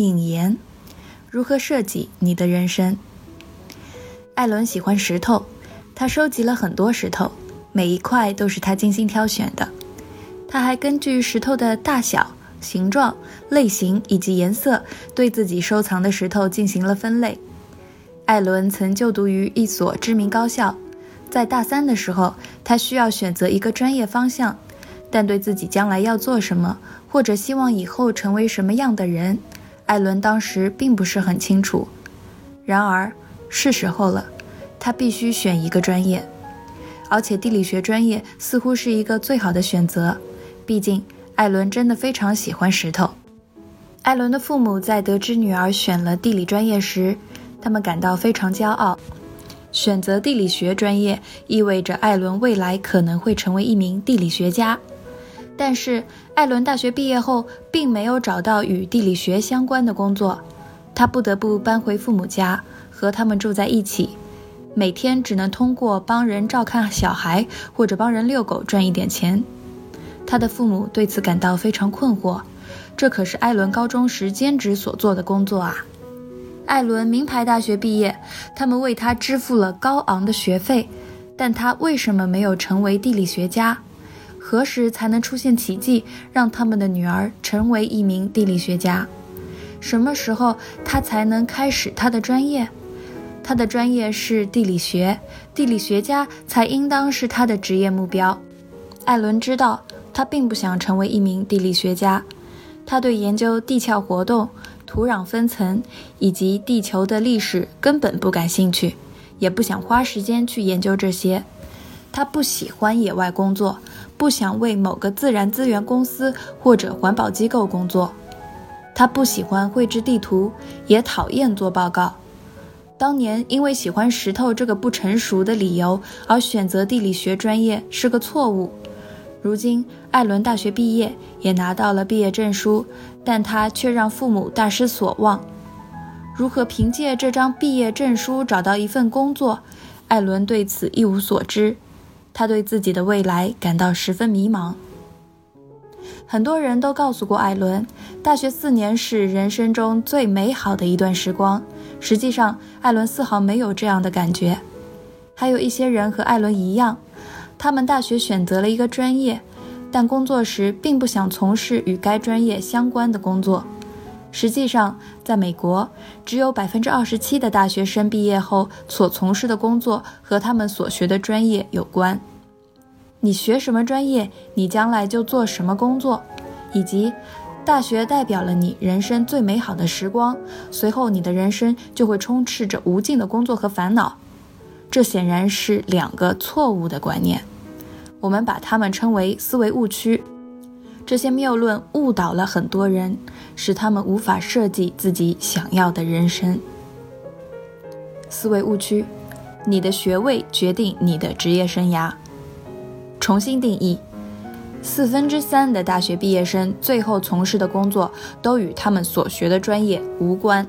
引言：如何设计你的人生？艾伦喜欢石头，他收集了很多石头，每一块都是他精心挑选的。他还根据石头的大小、形状、类型以及颜色，对自己收藏的石头进行了分类。艾伦曾就读于一所知名高校，在大三的时候，他需要选择一个专业方向，但对自己将来要做什么，或者希望以后成为什么样的人，艾伦当时并不是很清楚。然而，是时候了，他必须选一个专业，而且地理学专业似乎是一个最好的选择。毕竟，艾伦真的非常喜欢石头。艾伦的父母在得知女儿选了地理专业时，他们感到非常骄傲。选择地理学专业意味着艾伦未来可能会成为一名地理学家。但是，艾伦大学毕业后并没有找到与地理学相关的工作，他不得不搬回父母家。和他们住在一起，每天只能通过帮人照看小孩或者帮人遛狗赚一点钱。他的父母对此感到非常困惑，这可是艾伦高中时兼职所做的工作啊！艾伦名牌大学毕业，他们为他支付了高昂的学费，但他为什么没有成为地理学家？何时才能出现奇迹，让他们的女儿成为一名地理学家？什么时候他才能开始他的专业？他的专业是地理学，地理学家才应当是他的职业目标。艾伦知道，他并不想成为一名地理学家。他对研究地壳活动、土壤分层以及地球的历史根本不感兴趣，也不想花时间去研究这些。他不喜欢野外工作，不想为某个自然资源公司或者环保机构工作。他不喜欢绘制地图，也讨厌做报告。当年因为喜欢石头这个不成熟的理由而选择地理学专业是个错误。如今艾伦大学毕业，也拿到了毕业证书，但他却让父母大失所望。如何凭借这张毕业证书找到一份工作，艾伦对此一无所知。他对自己的未来感到十分迷茫。很多人都告诉过艾伦，大学四年是人生中最美好的一段时光。实际上，艾伦丝毫没有这样的感觉。还有一些人和艾伦一样，他们大学选择了一个专业，但工作时并不想从事与该专业相关的工作。实际上，在美国，只有百分之二十七的大学生毕业后所从事的工作和他们所学的专业有关。你学什么专业，你将来就做什么工作，以及大学代表了你人生最美好的时光，随后你的人生就会充斥着无尽的工作和烦恼。这显然是两个错误的观念，我们把它们称为思维误区。这些谬论误导了很多人，使他们无法设计自己想要的人生。思维误区：你的学位决定你的职业生涯。重新定义，四分之三的大学毕业生最后从事的工作都与他们所学的专业无关。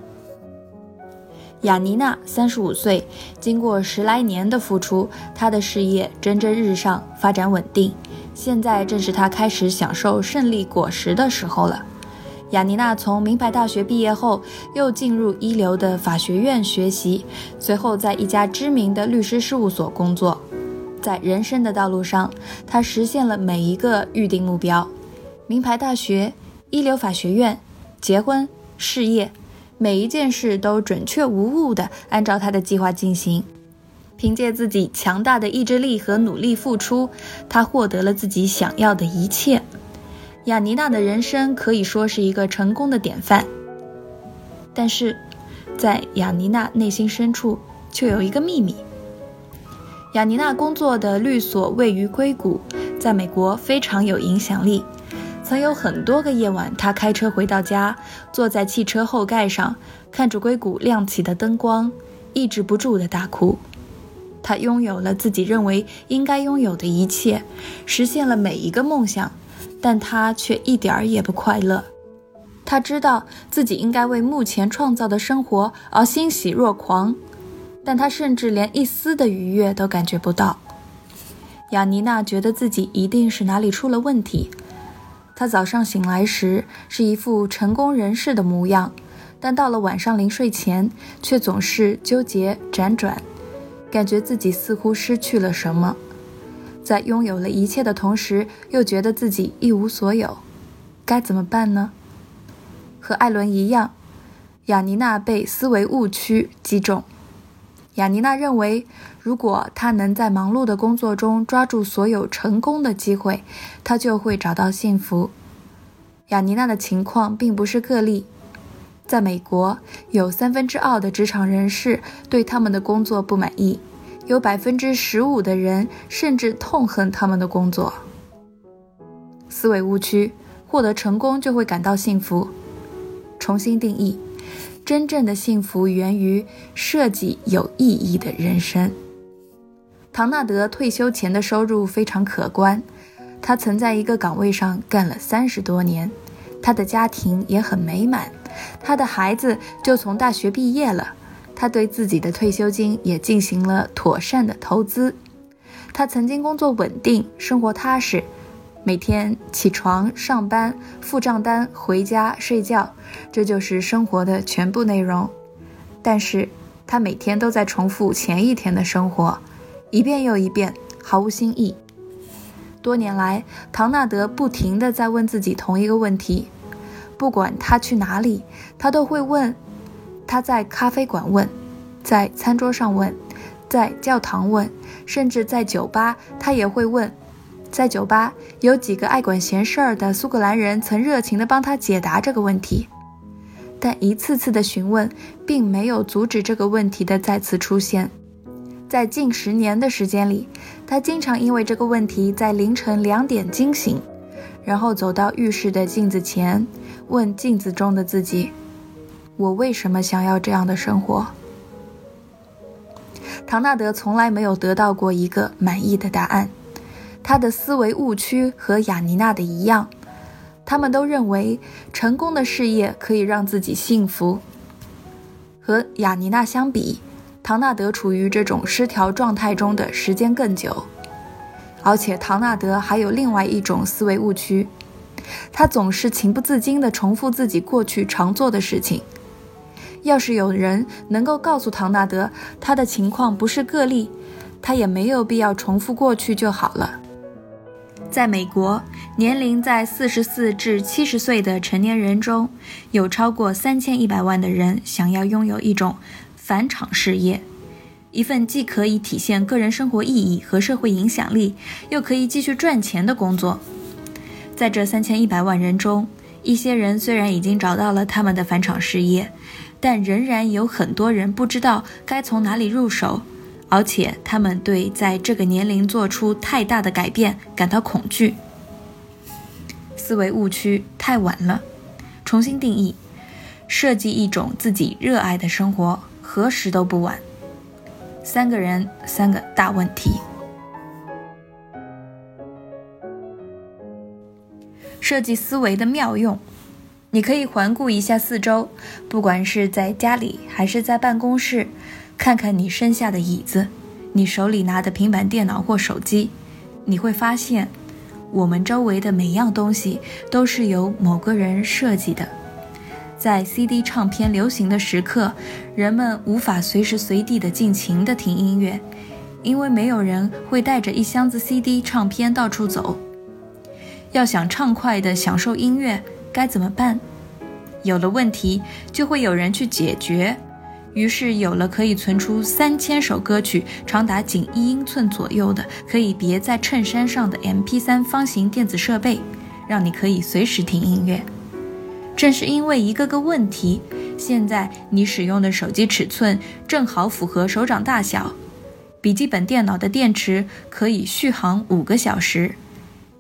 雅尼娜三十五岁，经过十来年的付出，她的事业蒸蒸日上，发展稳定。现在正是他开始享受胜利果实的时候了。雅尼娜从名牌大学毕业后，又进入一流的法学院学习，随后在一家知名的律师事务所工作。在人生的道路上，他实现了每一个预定目标：名牌大学、一流法学院、结婚、事业，每一件事都准确无误地按照他的计划进行。凭借自己强大的意志力和努力付出，他获得了自己想要的一切。雅尼娜的人生可以说是一个成功的典范。但是，在雅尼娜内心深处，却有一个秘密。雅尼娜工作的律所位于硅谷，在美国非常有影响力。曾有很多个夜晚，她开车回到家，坐在汽车后盖上，看着硅谷亮起的灯光，抑制不住的大哭。他拥有了自己认为应该拥有的一切，实现了每一个梦想，但他却一点儿也不快乐。他知道自己应该为目前创造的生活而欣喜若狂。但他甚至连一丝的愉悦都感觉不到。雅尼娜觉得自己一定是哪里出了问题。她早上醒来时是一副成功人士的模样，但到了晚上临睡前，却总是纠结辗转，感觉自己似乎失去了什么，在拥有了一切的同时，又觉得自己一无所有，该怎么办呢？和艾伦一样，雅尼娜被思维误区击中。雅尼娜认为，如果她能在忙碌的工作中抓住所有成功的机会，她就会找到幸福。雅尼娜的情况并不是个例。在美国，有三分之二的职场人士对他们的工作不满意，有百分之十五的人甚至痛恨他们的工作。思维误区：获得成功就会感到幸福。重新定义：真正的幸福源于设计有意义的人生。唐纳德退休前的收入非常可观，他曾在一个岗位上干了三十多年，他的家庭也很美满。他的孩子就从大学毕业了，他对自己的退休金也进行了妥善的投资。他曾经工作稳定，生活踏实，每天起床上班，付账单，回家睡觉，这就是生活的全部内容。但是，他每天都在重复前一天的生活，一遍又一遍，毫无新意。多年来，唐纳德不停地在问自己同一个问题。不管他去哪里，他都会问。他在咖啡馆问，在餐桌上问，在教堂问，甚至在酒吧，他也会问。在酒吧，有几个爱管闲事儿的苏格兰人曾热情地帮他解答这个问题。但一次次的询问，并没有阻止这个问题的再次出现。在近十年的时间里，他经常因为这个问题在凌晨两点惊醒，然后走到浴室的镜子前。问镜子中的自己：“我为什么想要这样的生活？”唐纳德从来没有得到过一个满意的答案。他的思维误区和雅尼娜的一样，他们都认为成功的事业可以让自己幸福。和雅尼娜相比，唐纳德处于这种失调状态中的时间更久。而且，唐纳德还有另外一种思维误区。他总是情不自禁地重复自己过去常做的事情。要是有人能够告诉唐纳德他的情况不是个例，他也没有必要重复过去就好了。在美国，年龄在四十四至七十岁的成年人中，有超过三千一百万的人想要拥有一种返场事业，一份既可以体现个人生活意义和社会影响力，又可以继续赚钱的工作。在这三千一百万人中，一些人虽然已经找到了他们的返场事业，但仍然有很多人不知道该从哪里入手，而且他们对在这个年龄做出太大的改变感到恐惧。思维误区太晚了。重新定义，设计一种自己热爱的生活，何时都不晚。三个人，三个大问题。设计思维的妙用，你可以环顾一下四周，不管是在家里还是在办公室，看看你身下的椅子，你手里拿的平板电脑或手机，你会发现，我们周围的每样东西都是由某个人设计的。在 CD 唱片流行的时刻，人们无法随时随地的尽情的听音乐，因为没有人会带着一箱子 CD 唱片到处走。要想畅快的享受音乐，该怎么办？有了问题，就会有人去解决。于是有了可以存出三千首歌曲、长达仅一英寸左右的、可以别在衬衫上的 MP3 方形电子设备，让你可以随时听音乐。正是因为一个个问题，现在你使用的手机尺寸正好符合手掌大小，笔记本电脑的电池可以续航五个小时。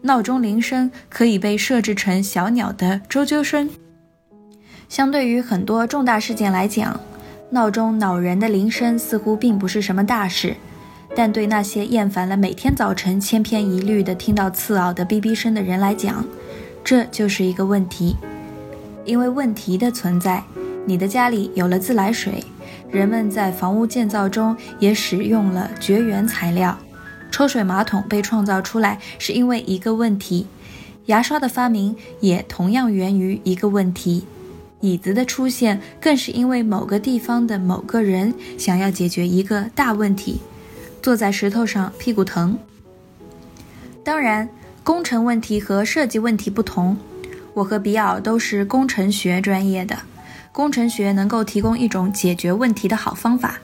闹钟铃声可以被设置成小鸟的啾啾声。相对于很多重大事件来讲，闹钟恼人的铃声似乎并不是什么大事，但对那些厌烦了每天早晨千篇一律的听到刺耳的哔哔声的人来讲，这就是一个问题。因为问题的存在，你的家里有了自来水，人们在房屋建造中也使用了绝缘材料。抽水马桶被创造出来是因为一个问题，牙刷的发明也同样源于一个问题，椅子的出现更是因为某个地方的某个人想要解决一个大问题，坐在石头上屁股疼。当然，工程问题和设计问题不同。我和比尔都是工程学专业的，工程学能够提供一种解决问题的好方法，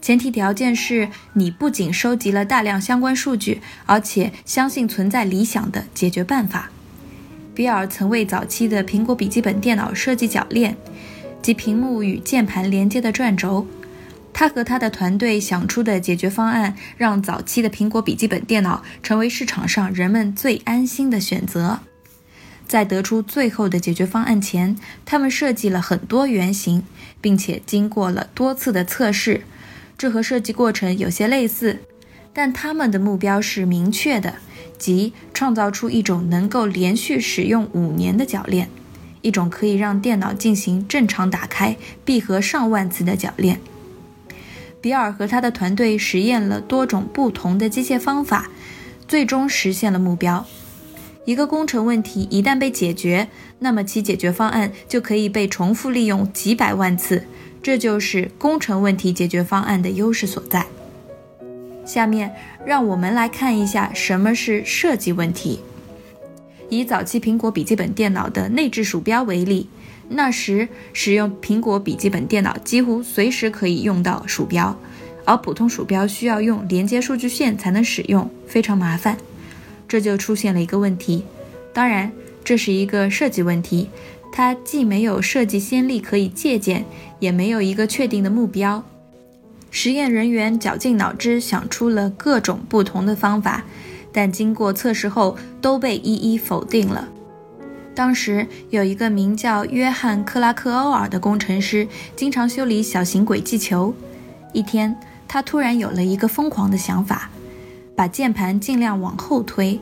前提条件是你不仅收集了大量相关数据，而且相信存在理想的解决办法。比尔曾为早期的苹果笔记本电脑设计铰链及屏幕与键盘连接的转轴。他和他的团队想出的解决方案，让早期的苹果笔记本电脑成为市场上人们最安心的选择。在得出最后的解决方案前，他们设计了很多原型，并且经过了多次的测试。这和设计过程有些类似，但他们的目标是明确的，即创造出一种能够连续使用五年的铰链，一种可以让电脑进行正常打开、闭合上万次的铰链。比尔和他的团队实验了多种不同的机械方法，最终实现了目标。一个工程问题一旦被解决，那么其解决方案就可以被重复利用几百万次，这就是工程问题解决方案的优势所在。下面让我们来看一下什么是设计问题。以早期苹果笔记本电脑的内置鼠标为例，那时使用苹果笔记本电脑几乎随时可以用到鼠标，而普通鼠标需要用连接数据线才能使用，非常麻烦。这就出现了一个问题，当然，这是一个设计问题，它既没有设计先例可以借鉴，也没有一个确定的目标。实验人员绞尽脑汁想出了各种不同的方法，但经过测试后都被一一否定了。当时有一个名叫约翰·克拉克欧尔的工程师，经常修理小型轨迹球。一天，他突然有了一个疯狂的想法。把键盘尽量往后推，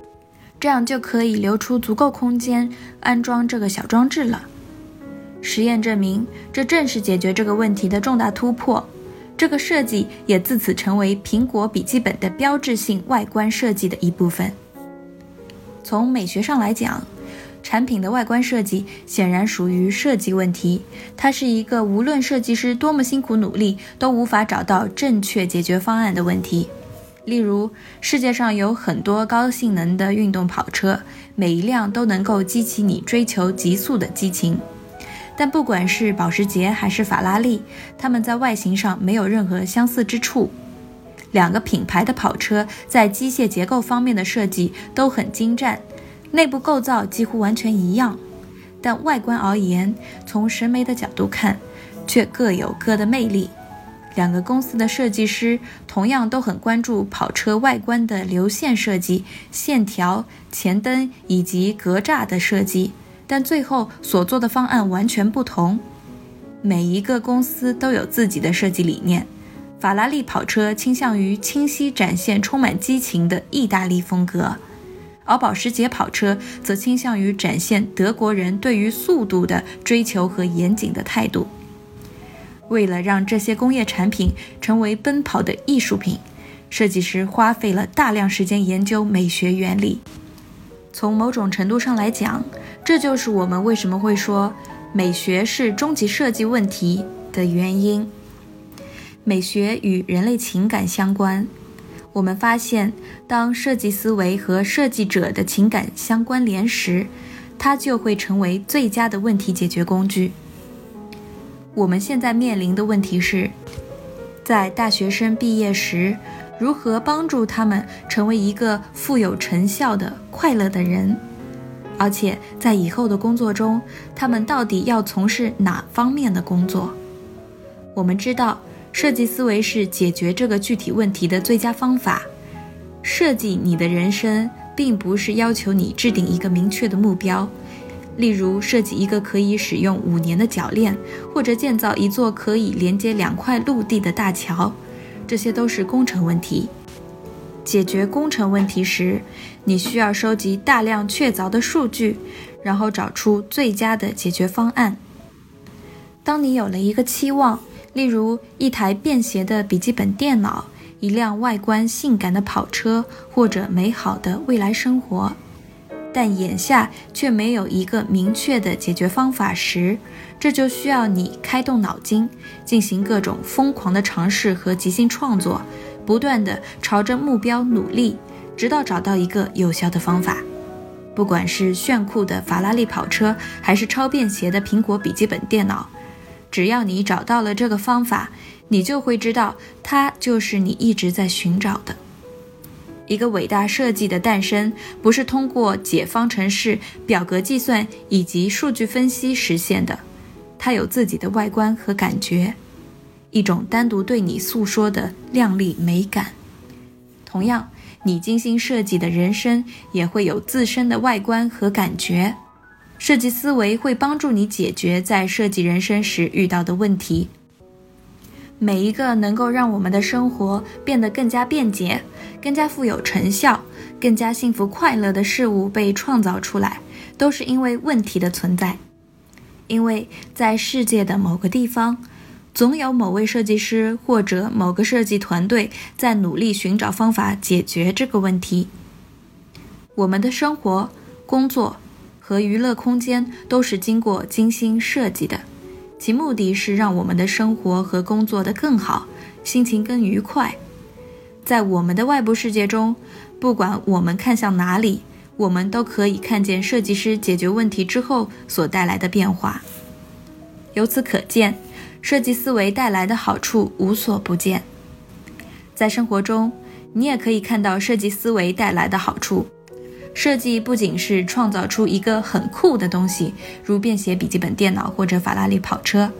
这样就可以留出足够空间安装这个小装置了。实验证明，这正是解决这个问题的重大突破。这个设计也自此成为苹果笔记本的标志性外观设计的一部分。从美学上来讲，产品的外观设计显然属于设计问题。它是一个无论设计师多么辛苦努力都无法找到正确解决方案的问题。例如，世界上有很多高性能的运动跑车，每一辆都能够激起你追求极速的激情。但不管是保时捷还是法拉利，它们在外形上没有任何相似之处。两个品牌的跑车在机械结构方面的设计都很精湛，内部构造几乎完全一样，但外观而言，从审美的角度看，却各有各的魅力。两个公司的设计师同样都很关注跑车外观的流线设计、线条、前灯以及格栅的设计，但最后所做的方案完全不同。每一个公司都有自己的设计理念。法拉利跑车倾向于清晰展现充满激情的意大利风格，而保时捷跑车则倾向于展现德国人对于速度的追求和严谨的态度。为了让这些工业产品成为奔跑的艺术品，设计师花费了大量时间研究美学原理。从某种程度上来讲，这就是我们为什么会说美学是终极设计问题的原因。美学与人类情感相关。我们发现，当设计思维和设计者的情感相关联时，它就会成为最佳的问题解决工具。我们现在面临的问题是，在大学生毕业时，如何帮助他们成为一个富有成效的快乐的人？而且在以后的工作中，他们到底要从事哪方面的工作？我们知道，设计思维是解决这个具体问题的最佳方法。设计你的人生，并不是要求你制定一个明确的目标。例如，设计一个可以使用五年的铰链，或者建造一座可以连接两块陆地的大桥，这些都是工程问题。解决工程问题时，你需要收集大量确凿的数据，然后找出最佳的解决方案。当你有了一个期望，例如一台便携的笔记本电脑、一辆外观性感的跑车，或者美好的未来生活。但眼下却没有一个明确的解决方法时，这就需要你开动脑筋，进行各种疯狂的尝试和即兴创作，不断的朝着目标努力，直到找到一个有效的方法。不管是炫酷的法拉利跑车，还是超便携的苹果笔记本电脑，只要你找到了这个方法，你就会知道它就是你一直在寻找的。一个伟大设计的诞生，不是通过解方程式、表格计算以及数据分析实现的，它有自己的外观和感觉，一种单独对你诉说的亮丽美感。同样，你精心设计的人生也会有自身的外观和感觉。设计思维会帮助你解决在设计人生时遇到的问题。每一个能够让我们的生活变得更加便捷、更加富有成效、更加幸福快乐的事物被创造出来，都是因为问题的存在。因为在世界的某个地方，总有某位设计师或者某个设计团队在努力寻找方法解决这个问题。我们的生活、工作和娱乐空间都是经过精心设计的。其目的是让我们的生活和工作的更好，心情更愉快。在我们的外部世界中，不管我们看向哪里，我们都可以看见设计师解决问题之后所带来的变化。由此可见，设计思维带来的好处无所不见。在生活中，你也可以看到设计思维带来的好处。设计不仅是创造出一个很酷的东西，如便携笔记本电脑或者法拉利跑车，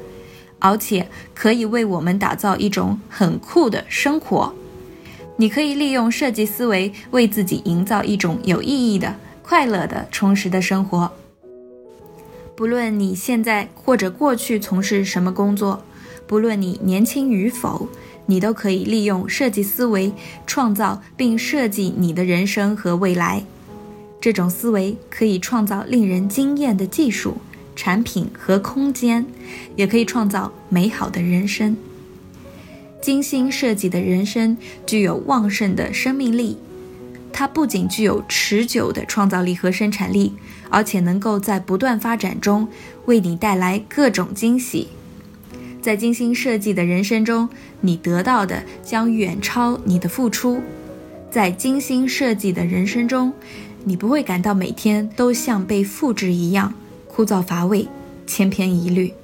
而且可以为我们打造一种很酷的生活。你可以利用设计思维为自己营造一种有意义的、快乐的、充实的生活。不论你现在或者过去从事什么工作，不论你年轻与否，你都可以利用设计思维创造并设计你的人生和未来。这种思维可以创造令人惊艳的技术、产品和空间，也可以创造美好的人生。精心设计的人生具有旺盛的生命力，它不仅具有持久的创造力和生产力，而且能够在不断发展中为你带来各种惊喜。在精心设计的人生中，你得到的将远超你的付出。在精心设计的人生中，你不会感到每天都像被复制一样枯燥乏味、千篇一律。